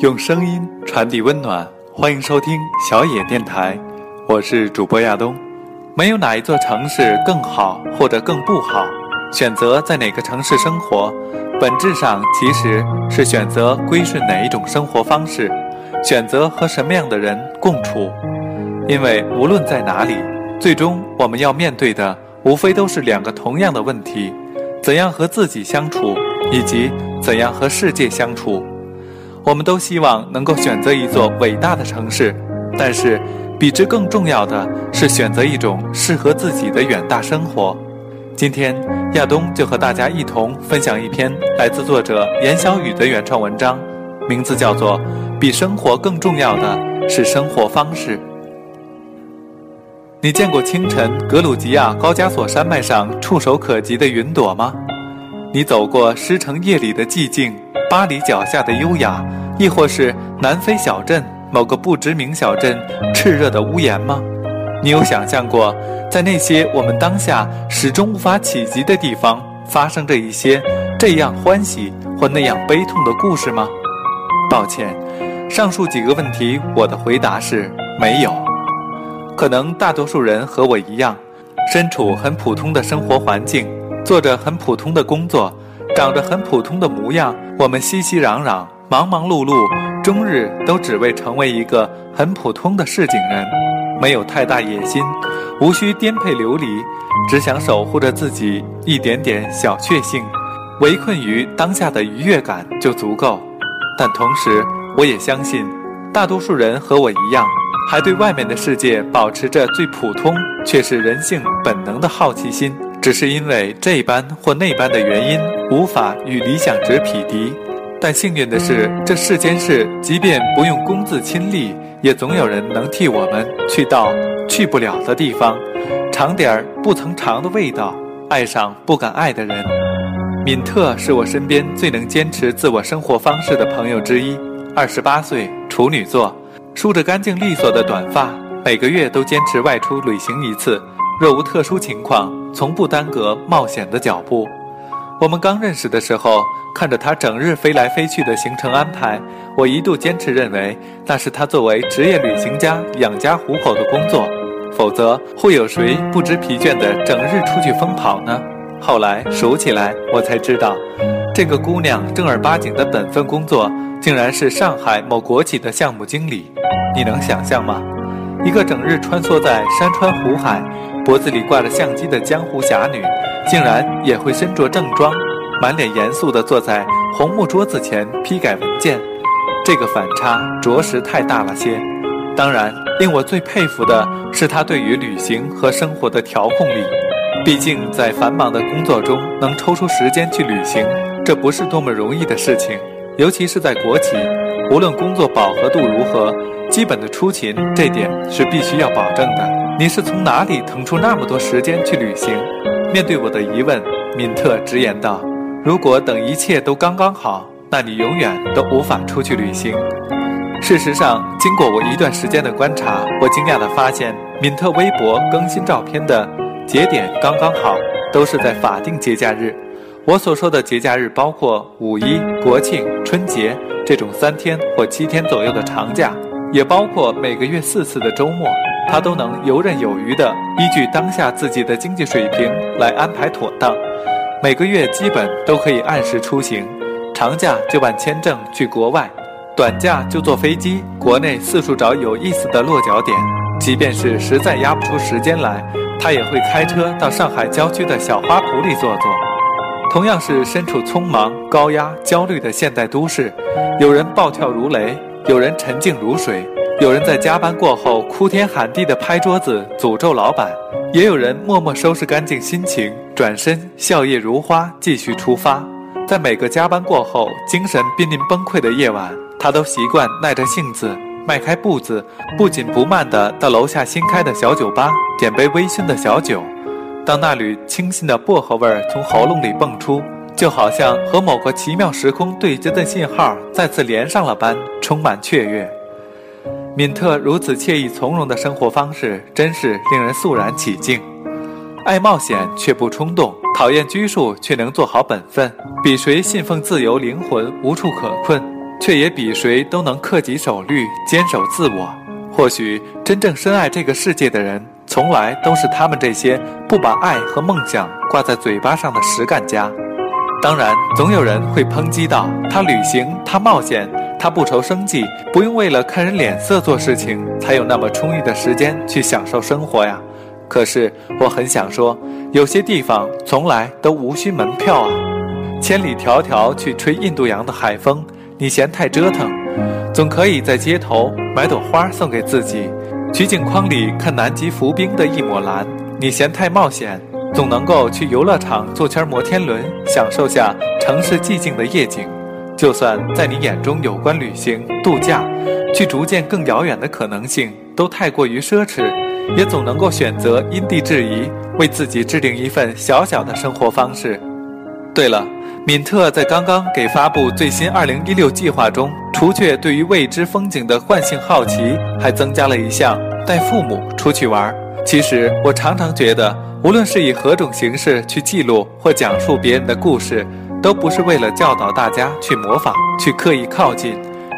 用声音传递温暖，欢迎收听小野电台，我是主播亚东。没有哪一座城市更好或者更不好，选择在哪个城市生活，本质上其实是选择归顺哪一种生活方式，选择和什么样的人共处。因为无论在哪里，最终我们要面对的无非都是两个同样的问题：怎样和自己相处，以及怎样和世界相处。我们都希望能够选择一座伟大的城市，但是比之更重要的是选择一种适合自己的远大生活。今天，亚东就和大家一同分享一篇来自作者严小雨的原创文章，名字叫做《比生活更重要的是生活方式》。你见过清晨格鲁吉亚高加索山脉上触手可及的云朵吗？你走过湿城夜里的寂静？巴黎脚下的优雅，亦或是南非小镇某个不知名小镇炽热的屋檐吗？你有想象过，在那些我们当下始终无法企及的地方，发生着一些这样欢喜或那样悲痛的故事吗？抱歉，上述几个问题，我的回答是没有。可能大多数人和我一样，身处很普通的生活环境，做着很普通的工作。长着很普通的模样，我们熙熙攘攘、忙忙碌碌，终日都只为成为一个很普通的市井人，没有太大野心，无需颠沛流离，只想守护着自己一点点小确幸，围困于当下的愉悦感就足够。但同时，我也相信，大多数人和我一样，还对外面的世界保持着最普通却是人性本能的好奇心。只是因为这般或那般的原因，无法与理想值匹敌。但幸运的是，这世间事，即便不用公自亲历，也总有人能替我们去到去不了的地方，尝点儿不曾尝的味道，爱上不敢爱的人。敏特是我身边最能坚持自我生活方式的朋友之一。二十八岁，处女座，梳着干净利索的短发，每个月都坚持外出旅行一次。若无特殊情况，从不耽搁冒险的脚步。我们刚认识的时候，看着他整日飞来飞去的行程安排，我一度坚持认为那是他作为职业旅行家养家糊口的工作。否则，会有谁不知疲倦地整日出去疯跑呢？后来数起来，我才知道，这个姑娘正儿八经的本分工作，竟然是上海某国企的项目经理。你能想象吗？一个整日穿梭在山川湖海。脖子里挂着相机的江湖侠女，竟然也会身着正装，满脸严肃地坐在红木桌子前批改文件。这个反差着实太大了些。当然，令我最佩服的是他对于旅行和生活的调控力。毕竟，在繁忙的工作中能抽出时间去旅行，这不是多么容易的事情。尤其是在国企，无论工作饱和度如何，基本的出勤这点是必须要保证的。你是从哪里腾出那么多时间去旅行？面对我的疑问，敏特直言道：“如果等一切都刚刚好，那你永远都无法出去旅行。”事实上，经过我一段时间的观察，我惊讶地发现，敏特微博更新照片的节点刚刚好，都是在法定节假日。我所说的节假日，包括五一、国庆、春节这种三天或七天左右的长假，也包括每个月四次的周末。他都能游刃有余地依据当下自己的经济水平来安排妥当，每个月基本都可以按时出行，长假就办签证去国外，短假就坐飞机国内四处找有意思的落脚点。即便是实在压不出时间来，他也会开车到上海郊区的小花圃里坐坐。同样是身处匆忙、高压、焦虑的现代都市，有人暴跳如雷，有人沉静如水。有人在加班过后哭天喊地地拍桌子诅咒老板，也有人默默收拾干净心情，转身笑靥如花，继续出发。在每个加班过后精神濒临崩溃的夜晚，他都习惯耐着性子，迈开步子，不紧不慢地到楼下新开的小酒吧点杯微醺的小酒。当那缕清新的薄荷味儿从喉咙里蹦出，就好像和某个奇妙时空对接的信号再次连上了般，充满雀跃。敏特如此惬意从容的生活方式，真是令人肃然起敬。爱冒险却不冲动，讨厌拘束却能做好本分，比谁信奉自由灵魂无处可困。却也比谁都能克己守律、坚守自我。或许真正深爱这个世界的人，从来都是他们这些不把爱和梦想挂在嘴巴上的实干家。当然，总有人会抨击道：“他旅行，他冒险，他不愁生计，不用为了看人脸色做事情，才有那么充裕的时间去享受生活呀。”可是，我很想说，有些地方从来都无需门票啊。千里迢迢去吹印度洋的海风，你嫌太折腾，总可以在街头买朵花送给自己；取景框里看南极浮冰的一抹蓝，你嫌太冒险。总能够去游乐场坐圈摩天轮，享受下城市寂静的夜景。就算在你眼中有关旅行、度假，去逐渐更遥远的可能性都太过于奢侈，也总能够选择因地制宜，为自己制定一份小小的生活方式。对了，敏特在刚刚给发布最新2016计划中，除却对于未知风景的惯性好奇，还增加了一项带父母出去玩。其实我常常觉得。无论是以何种形式去记录或讲述别人的故事，都不是为了教导大家去模仿、去刻意靠近。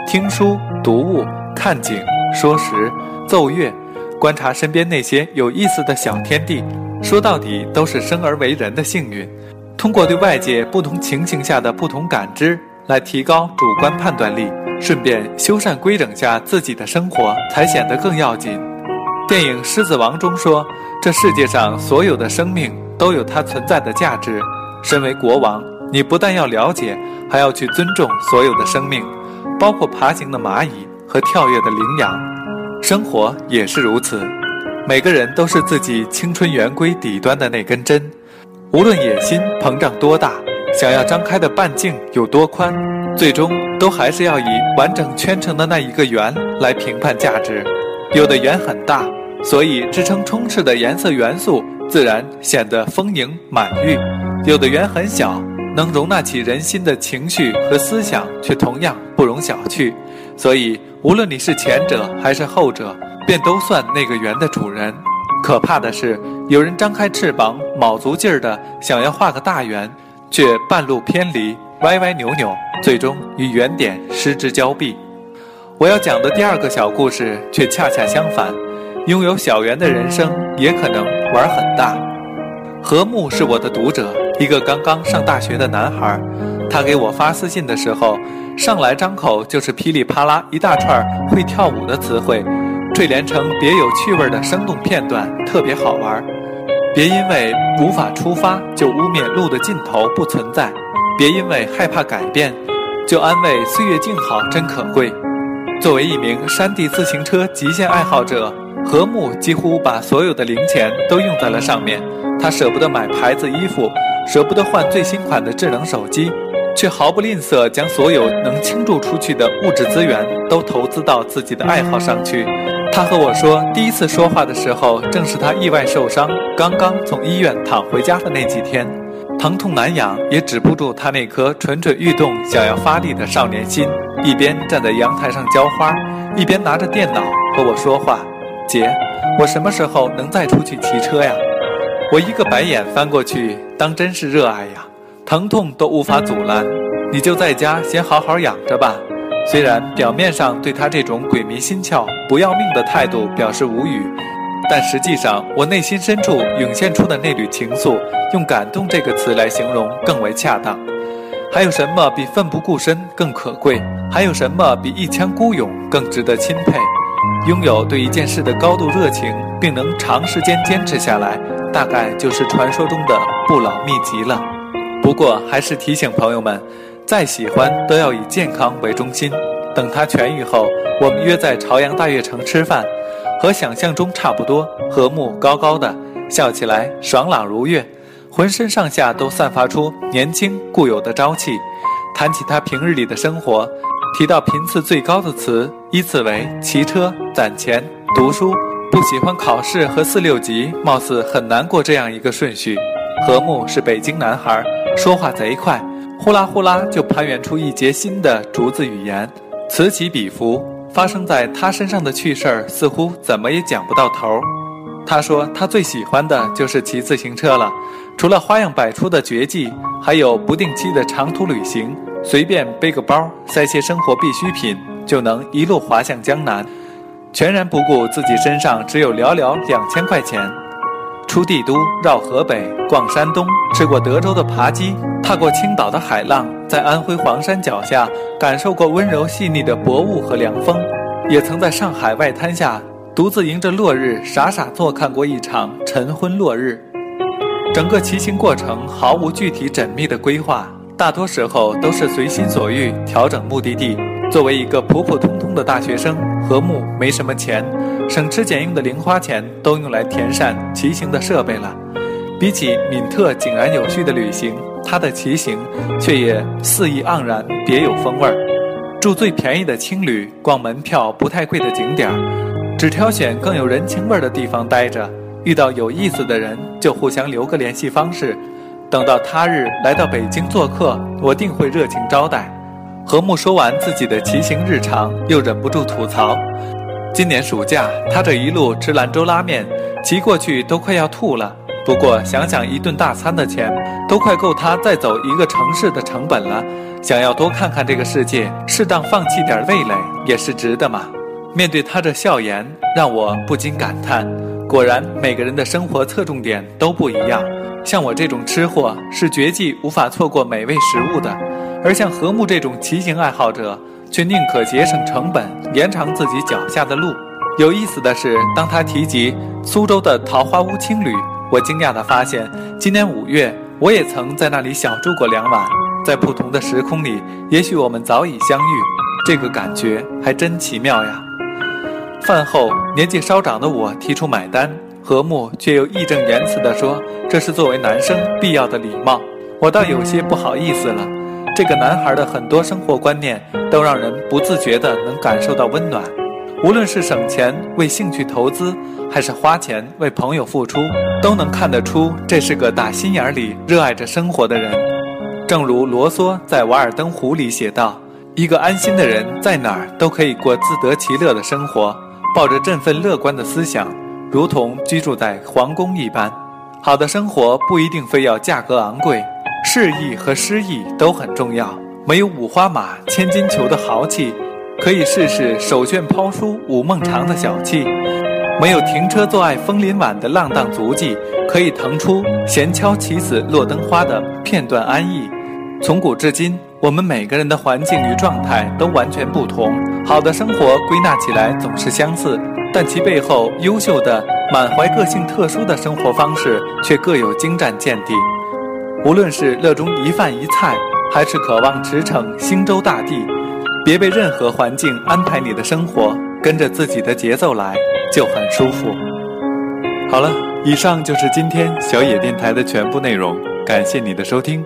听书、读物、看景、说时、奏乐，观察身边那些有意思的小天地，说到底都是生而为人的幸运。通过对外界不同情形下的不同感知，来提高主观判断力，顺便修缮规整下自己的生活，才显得更要紧。电影《狮子王》中说。这世界上所有的生命都有它存在的价值。身为国王，你不但要了解，还要去尊重所有的生命，包括爬行的蚂蚁和跳跃的羚羊。生活也是如此，每个人都是自己青春圆规底端的那根针。无论野心膨胀多大，想要张开的半径有多宽，最终都还是要以完整圈成的那一个圆来评判价值。有的圆很大。所以，支撑充斥的颜色元素，自然显得丰盈满溢。有的圆很小，能容纳起人心的情绪和思想，却同样不容小觑。所以，无论你是前者还是后者，便都算那个圆的主人。可怕的是，有人张开翅膀，卯足劲儿的想要画个大圆，却半路偏离，歪歪扭扭，最终与原点失之交臂。我要讲的第二个小故事，却恰恰相反。拥有小圆的人生，也可能玩很大。何木是我的读者，一个刚刚上大学的男孩。他给我发私信的时候，上来张口就是噼里啪啦一大串会跳舞的词汇，串联成别有趣味的生动片段，特别好玩。别因为无法出发就污蔑路的尽头不存在，别因为害怕改变就安慰岁月静好真可贵。作为一名山地自行车极限爱好者。何木几乎把所有的零钱都用在了上面，他舍不得买牌子衣服，舍不得换最新款的智能手机，却毫不吝啬将所有能倾注出去的物质资源都投资到自己的爱好上去。他和我说，第一次说话的时候，正是他意外受伤，刚刚从医院躺回家的那几天，疼痛难养，也止不住他那颗蠢蠢欲动、想要发力的少年心。一边站在阳台上浇花，一边拿着电脑和我说话。姐，我什么时候能再出去骑车呀？我一个白眼翻过去，当真是热爱呀，疼痛都无法阻拦。你就在家先好好养着吧。虽然表面上对他这种鬼迷心窍、不要命的态度表示无语，但实际上我内心深处涌现出的那缕情愫，用感动这个词来形容更为恰当。还有什么比奋不顾身更可贵？还有什么比一腔孤勇更值得钦佩？拥有对一件事的高度热情，并能长时间坚持下来，大概就是传说中的不老秘籍了。不过，还是提醒朋友们，再喜欢都要以健康为中心。等他痊愈后，我们约在朝阳大悦城吃饭，和想象中差不多。和睦高高的，笑起来爽朗如月，浑身上下都散发出年轻固有的朝气。谈起他平日里的生活。提到频次最高的词，依次为骑车、攒钱、读书、不喜欢考试和四六级，貌似很难过这样一个顺序。何木是北京男孩，说话贼快，呼啦呼啦就攀援出一节新的竹子语言，此起彼伏。发生在他身上的趣事儿似乎怎么也讲不到头。他说他最喜欢的就是骑自行车了，除了花样百出的绝技，还有不定期的长途旅行。随便背个包，塞些生活必需品，就能一路滑向江南，全然不顾自己身上只有寥寥两千块钱。出帝都，绕河北，逛山东，吃过德州的扒鸡，踏过青岛的海浪，在安徽黄山脚下感受过温柔细腻的薄雾和凉风，也曾在上海外滩下独自迎着落日，傻傻坐看过一场晨昏落日。整个骑行过程毫无具体缜密的规划，大多时候都是随心所欲调整目的地。作为一个普普通通的大学生，何木没什么钱。省吃俭用的零花钱都用来填善骑行的设备了。比起敏特井然有序的旅行，他的骑行却也肆意盎然，别有风味儿。住最便宜的青旅，逛门票不太贵的景点儿，只挑选更有人情味儿的地方待着。遇到有意思的人，就互相留个联系方式。等到他日来到北京做客，我定会热情招待。何木说完自己的骑行日常，又忍不住吐槽。今年暑假，他这一路吃兰州拉面，骑过去都快要吐了。不过想想一顿大餐的钱，都快够他再走一个城市的成本了。想要多看看这个世界，适当放弃点味蕾也是值得嘛。面对他这笑颜，让我不禁感叹：果然每个人的生活侧重点都不一样。像我这种吃货，是绝技无法错过美味食物的；而像何木这种骑行爱好者。却宁可节省成本，延长自己脚下的路。有意思的是，当他提及苏州的桃花坞青旅，我惊讶地发现，今年五月我也曾在那里小住过两晚。在不同的时空里，也许我们早已相遇，这个感觉还真奇妙呀。饭后，年纪稍长的我提出买单，何木却又义正言辞地说：“这是作为男生必要的礼貌。”我倒有些不好意思了。这个男孩的很多生活观念都让人不自觉地能感受到温暖，无论是省钱为兴趣投资，还是花钱为朋友付出，都能看得出这是个打心眼里热爱着生活的人。正如罗梭在《瓦尔登湖》里写道：“一个安心的人在哪儿都可以过自得其乐的生活，抱着振奋乐观的思想，如同居住在皇宫一般。好的生活不一定非要价格昂贵。”适意和诗意都很重要。没有五花马、千金裘的豪气，可以试试手绢抛书、舞梦长的小气；没有停车坐爱枫林晚的浪荡足迹，可以腾出闲敲棋子落灯花的片段安逸。从古至今，我们每个人的环境与状态都完全不同。好的生活归纳起来总是相似，但其背后优秀的、满怀个性特殊的生活方式却各有精湛见地。无论是热衷一饭一菜，还是渴望驰骋星洲大地，别被任何环境安排你的生活，跟着自己的节奏来，就很舒服。好了，以上就是今天小野电台的全部内容，感谢你的收听，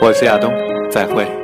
我是亚东，再会。